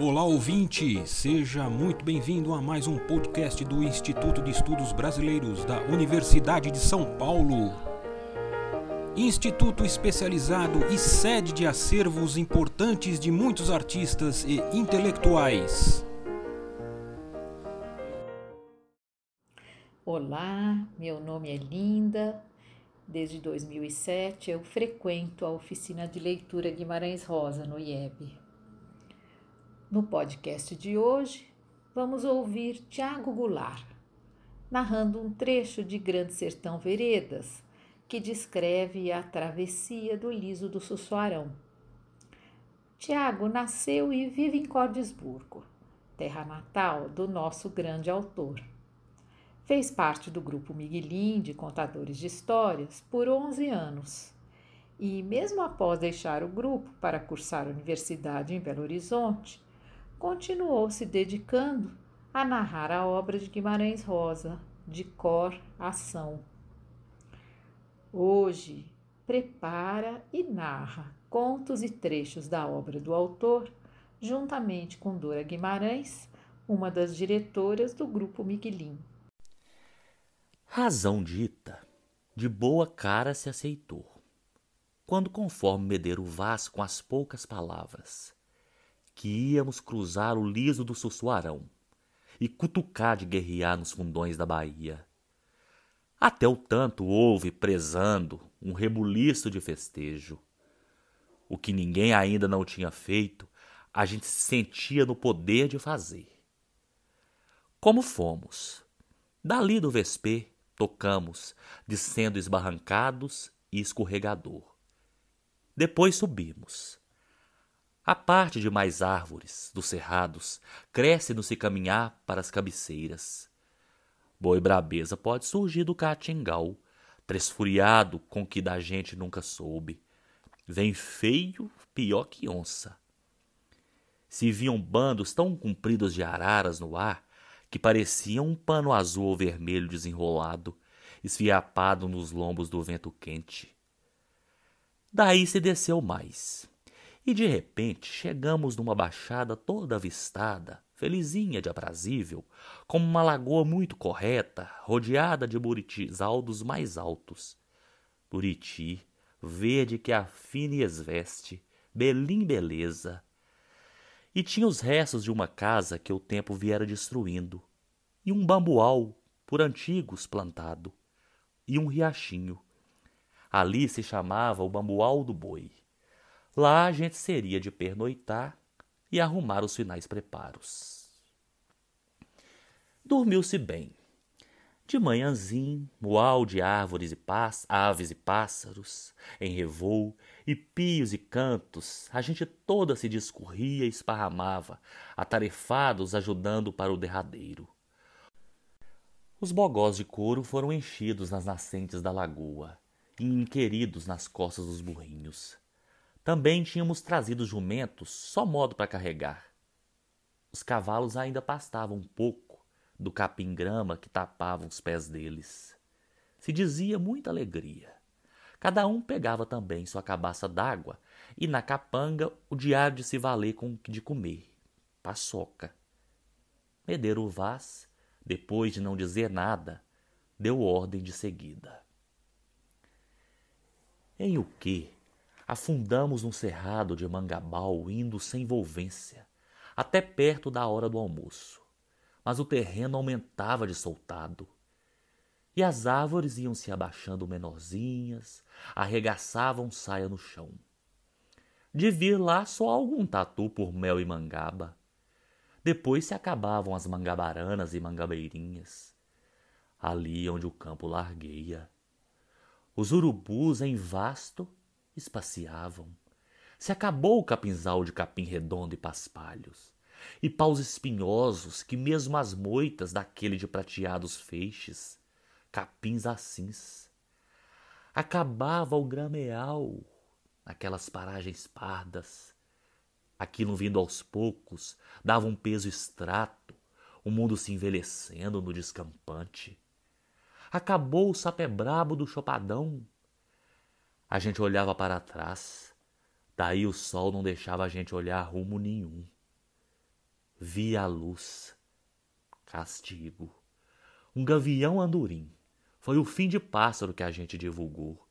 Olá ouvinte, seja muito bem-vindo a mais um podcast do Instituto de Estudos Brasileiros da Universidade de São Paulo. Instituto especializado e sede de acervos importantes de muitos artistas e intelectuais. Olá, meu nome é Linda. Desde 2007 eu frequento a oficina de leitura Guimarães Rosa no IEB. No podcast de hoje, vamos ouvir Tiago Goulart narrando um trecho de Grande Sertão Veredas que descreve a travessia do liso do Sussuarão. Tiago nasceu e vive em Cordesburgo, terra natal do nosso grande autor. Fez parte do grupo Miguelim de contadores de histórias por 11 anos. E, mesmo após deixar o grupo para cursar a universidade em Belo Horizonte, continuou se dedicando a narrar a obra de Guimarães Rosa, de cor ação. Hoje, prepara e narra contos e trechos da obra do autor, juntamente com Dora Guimarães, uma das diretoras do Grupo Miguelim. Razão dita, de boa cara se aceitou, quando conforme Medeiro Vaz com as poucas palavras, que íamos cruzar o liso do Sussuarão e cutucar de guerrear nos fundões da Bahia. Até o tanto houve, prezando, um rebuliço de festejo. O que ninguém ainda não tinha feito, a gente se sentia no poder de fazer. Como fomos? Dali do Vespê, tocamos, descendo esbarrancados e escorregador. Depois subimos a parte de mais árvores, dos cerrados, cresce no se caminhar para as cabeceiras. Boi brabeza pode surgir do caatingal, tresfuriado com que da gente nunca soube. Vem feio, pior que onça. Se viam bandos tão compridos de araras no ar, que pareciam um pano azul ou vermelho desenrolado, esfiapado nos lombos do vento quente. Daí se desceu mais e de repente chegamos numa baixada toda avistada, felizinha de aprazível, como uma lagoa muito correta, rodeada de buritis aldos mais altos. Buriti, verde que a fina esveste, belim beleza. E tinha os restos de uma casa que o tempo viera destruindo, e um bambual, por antigos plantado, e um riachinho. Ali se chamava o bambual do boi. Lá a gente seria de pernoitar e arrumar os finais preparos. Dormiu-se bem. De manhãzinho, mual de árvores e aves e pássaros, em revoo, e pios e cantos, a gente toda se discorria e esparramava, atarefados ajudando para o derradeiro. Os bogós de couro foram enchidos nas nascentes da lagoa e inqueridos nas costas dos burrinhos. Também tínhamos trazido jumentos, só modo para carregar. Os cavalos ainda pastavam um pouco do capim-grama que tapava os pés deles. Se dizia muita alegria. Cada um pegava também sua cabaça d'água e na capanga o diário de se valer com de comer, paçoca. Medeiro Vaz, depois de não dizer nada, deu ordem de seguida. Em o que Afundamos num cerrado de mangabal indo sem volvência, até perto da hora do almoço. Mas o terreno aumentava de soltado. E as árvores iam se abaixando menorzinhas, arregaçavam saia no chão. De vir lá só algum tatu por mel e mangaba. Depois se acabavam as mangabaranas e mangabeirinhas. Ali onde o campo largueia. Os urubus em vasto espaciavam. Se acabou o capinzal de capim redondo e paspalhos, e paus espinhosos que mesmo as moitas daquele de prateados feixes, capins assins. Acabava o grameal naquelas paragens pardas. Aquilo vindo aos poucos dava um peso extrato, o mundo se envelhecendo no descampante. Acabou o sapé brabo do chopadão, a gente olhava para trás, daí o sol não deixava a gente olhar rumo nenhum. vi a luz. Castigo. Um gavião andorim. Foi o fim de pássaro que a gente divulgou.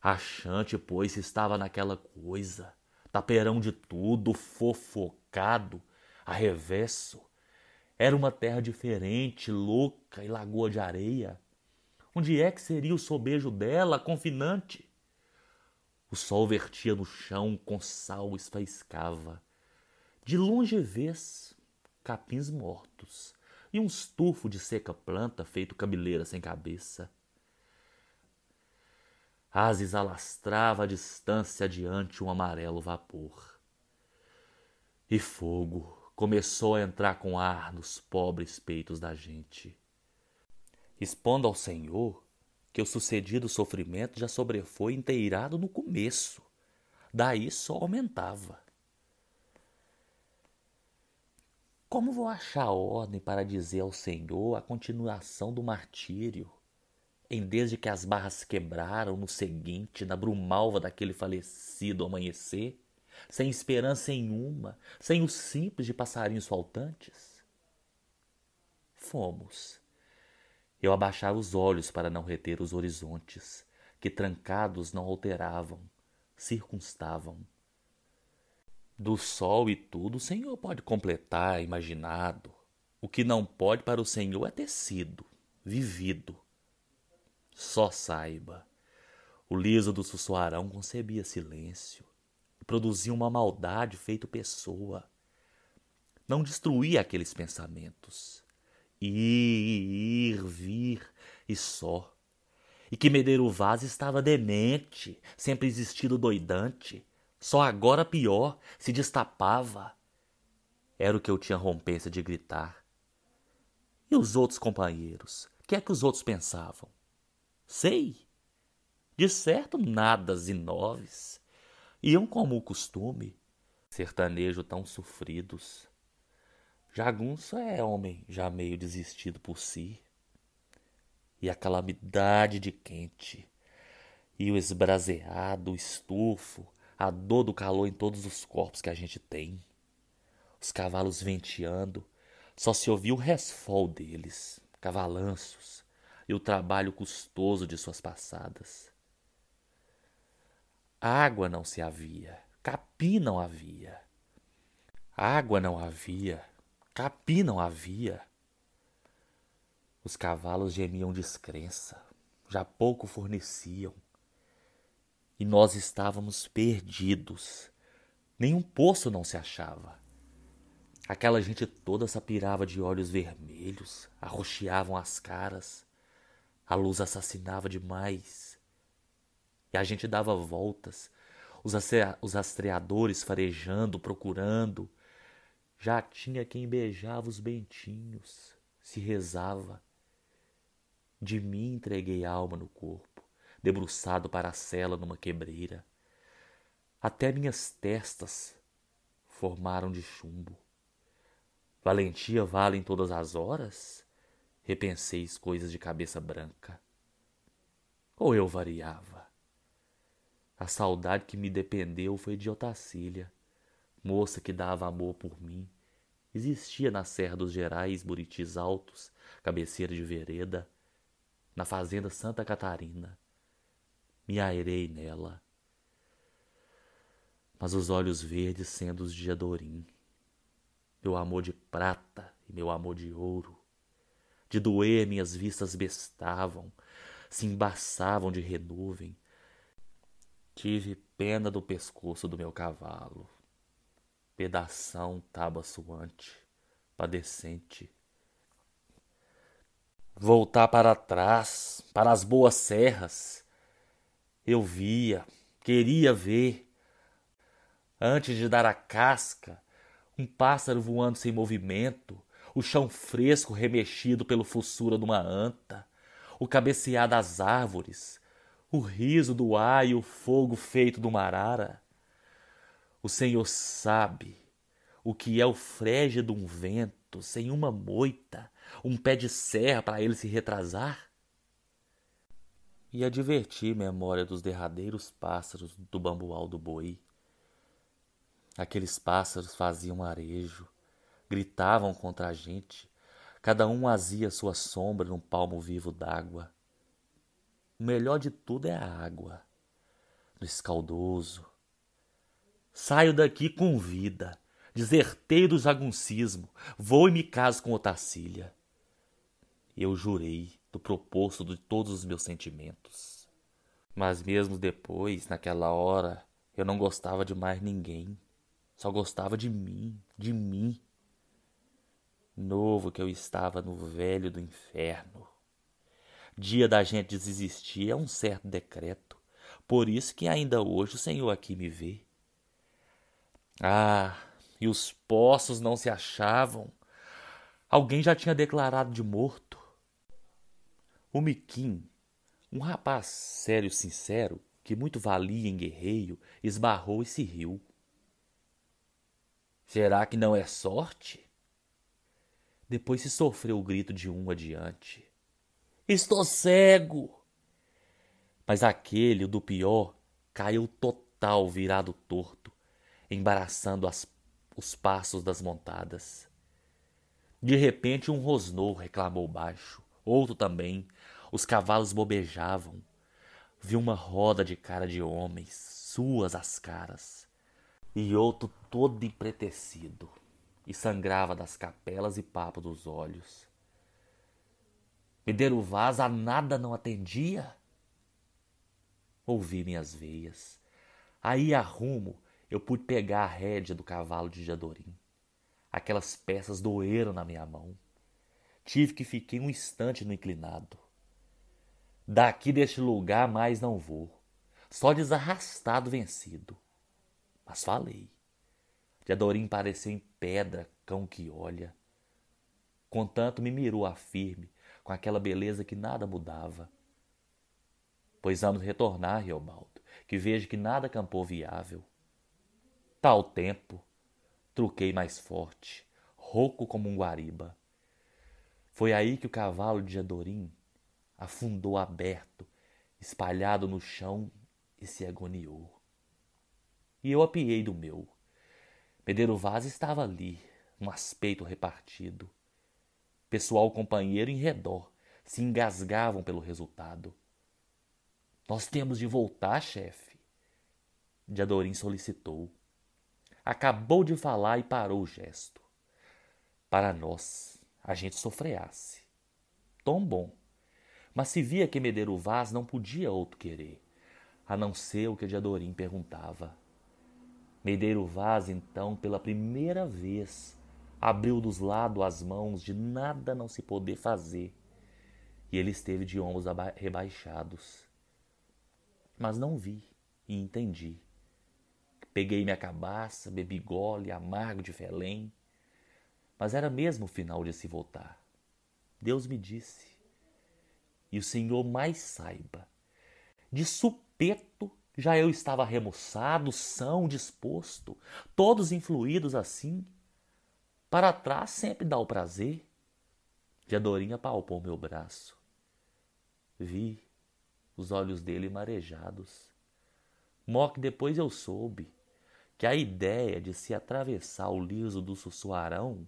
Achante, pois, estava naquela coisa, tapeirão de tudo, fofocado, arrevesso. Era uma terra diferente, louca e lagoa de areia. Onde é que seria o sobejo dela, confinante? O sol vertia no chão, com sal esfaiscava. De longe vês capins mortos e um estufo de seca planta feito cabeleira sem cabeça. Ases alastrava a distância adiante um amarelo vapor. E fogo começou a entrar com ar nos pobres peitos da gente. Expondo ao Senhor que o sucedido sofrimento já sobrefoi inteirado no começo, daí só aumentava. Como vou achar ordem para dizer ao Senhor a continuação do martírio, em desde que as barras quebraram no seguinte, na brumalva daquele falecido amanhecer, sem esperança nenhuma, sem o simples de passarinhos faltantes? Fomos. Eu abaixava os olhos para não reter os horizontes, que trancados não alteravam, circunstavam do sol e tudo, o Senhor pode completar, imaginado. O que não pode para o Senhor é ter sido, vivido. Só saiba, o liso do sussuarão concebia silêncio produzia uma maldade feito pessoa. Não destruía aqueles pensamentos. Ir, ir, vir e só. E que Medeiro Vaz estava demente, sempre existido doidante, só agora pior, se destapava. Era o que eu tinha rompência de gritar. E os outros companheiros? O que é que os outros pensavam? Sei. De certo, nadas e noves. Iam como o costume, sertanejo tão sofridos. Jagunço é homem já meio desistido por si. E a calamidade de quente, e o esbraseado, o estufo, a dor do calor em todos os corpos que a gente tem. Os cavalos venteando, só se ouvia o resfol deles, cavalanços, e o trabalho custoso de suas passadas. Água não se havia, capim não havia. Água não havia, capim não havia. Os cavalos gemiam descrença, já pouco forneciam e nós estávamos perdidos. Nenhum poço não se achava. Aquela gente toda sapirava de olhos vermelhos, arroxeavam as caras. A luz assassinava demais. E a gente dava voltas, os, os astreadores farejando, procurando. Já tinha quem beijava os bentinhos, se rezava. De mim entreguei alma no corpo debruçado para a cela numa quebreira. Até minhas testas formaram de chumbo. Valentia vale em todas as horas? Repenseis coisas de cabeça branca. Ou eu variava? A saudade que me dependeu foi de Otacília, moça que dava amor por mim. Existia na Serra dos Gerais, Buritis Altos, cabeceira de vereda, na fazenda Santa Catarina me airei nela. Mas os olhos verdes sendo os de Adorim, meu amor de prata e meu amor de ouro, de doer minhas vistas bestavam, se embaçavam de renuvem. Tive pena do pescoço do meu cavalo, pedação tábua suante, padecente. Voltar para trás, para as boas serras, eu via, queria ver. Antes de dar a casca, um pássaro voando sem movimento, o chão fresco remexido pelo fossura de uma anta, o cabecear das árvores, o riso do ar e o fogo feito do marara. O Senhor sabe o que é o frege de um vento sem uma moita, um pé de serra para ele se retrasar? e adverti memória dos derradeiros pássaros do bambual do boi. Aqueles pássaros faziam arejo, gritavam contra a gente, cada um azia sua sombra num palmo vivo d'água. O melhor de tudo é a água, no escaldoso. Saio daqui com vida, desertei do jaguncismo, vou e me caso com Otacília. Eu jurei do proposto de todos os meus sentimentos. Mas mesmo depois, naquela hora, eu não gostava de mais ninguém. Só gostava de mim, de mim. Novo que eu estava no velho do inferno. Dia da gente desistir é um certo decreto. Por isso que ainda hoje o Senhor aqui me vê. Ah, e os poços não se achavam. Alguém já tinha declarado de morto. O Miquim, um rapaz sério sincero, que muito valia em guerreiro, esbarrou e se riu. Será que não é sorte? Depois se sofreu o grito de um adiante. Estou cego! Mas aquele, o do pior, caiu total virado torto, embaraçando as, os passos das montadas. De repente um rosnou reclamou baixo, outro também, os cavalos bobejavam. Vi uma roda de cara de homens, suas as caras e outro todo empretecido, e sangrava das capelas e papo dos olhos. Medeiro Vaz a nada não atendia? Ouvi minhas veias. Aí a rumo eu pude pegar a rédea do cavalo de Jadorim. Aquelas peças doeram na minha mão. Tive que fiquei um instante no inclinado. Daqui deste lugar mais não vou, só desarrastado vencido. Mas falei. Teodorim pareceu em pedra, cão que olha. Contanto me mirou a firme, com aquela beleza que nada mudava. Pois vamos retornar, Riobaldo, que vejo que nada campou viável. Tal tempo, truquei mais forte, rouco como um guariba. Foi aí que o cavalo de Jadorim afundou aberto, espalhado no chão e se agoniou e eu apiei do meu. Medeiro Vaz estava ali, um aspeito repartido. Pessoal companheiro em redor se engasgavam pelo resultado. Nós temos de voltar, chefe. Diadorim solicitou. Acabou de falar e parou o gesto. Para nós, a gente sofreasse. Tom bom. Mas se via que Medeiro Vaz não podia outro querer, a não ser o que Diadorim perguntava. Medeiro Vaz, então, pela primeira vez, abriu dos lados as mãos de nada não se poder fazer, e ele esteve de ombros rebaixados. Mas não vi e entendi. Peguei minha cabaça, bebi gole amargo de felém, mas era mesmo o final de se voltar. Deus me disse, e o Senhor mais saiba, de supetto já eu estava remoçado, são, disposto, todos influídos assim. Para trás sempre dá o prazer. Diadorinha palpou meu braço. Vi os olhos dele marejados. Mó que depois eu soube que a ideia de se atravessar o liso do sussuarão,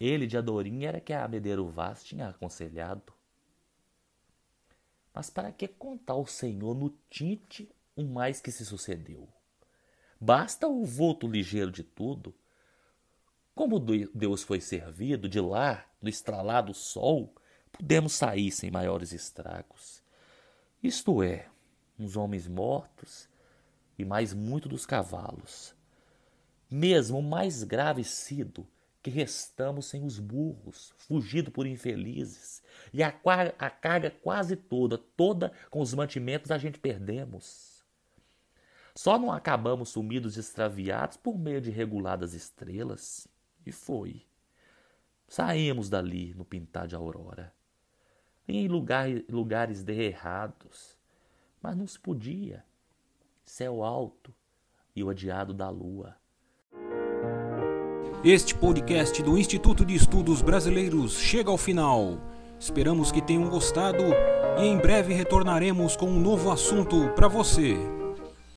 ele de Adorinha era que a Medeiro Vaz tinha aconselhado. Mas para que contar o Senhor no tinte o mais que se sucedeu. Basta o voto ligeiro de tudo. Como Deus foi servido, de lá, do estralado sol, pudemos sair sem maiores estragos. Isto é, uns homens mortos e mais muito dos cavalos. Mesmo o mais grave sido que restamos sem os burros, fugido por infelizes, e a, a carga quase toda, toda com os mantimentos a gente perdemos. Só não acabamos sumidos e extraviados por meio de reguladas estrelas. E foi. Saímos dali no pintar de aurora. Em lugar, lugares derrados. Mas não se podia. Céu alto e o adiado da lua. Este podcast do Instituto de Estudos Brasileiros chega ao final. Esperamos que tenham gostado e em breve retornaremos com um novo assunto para você.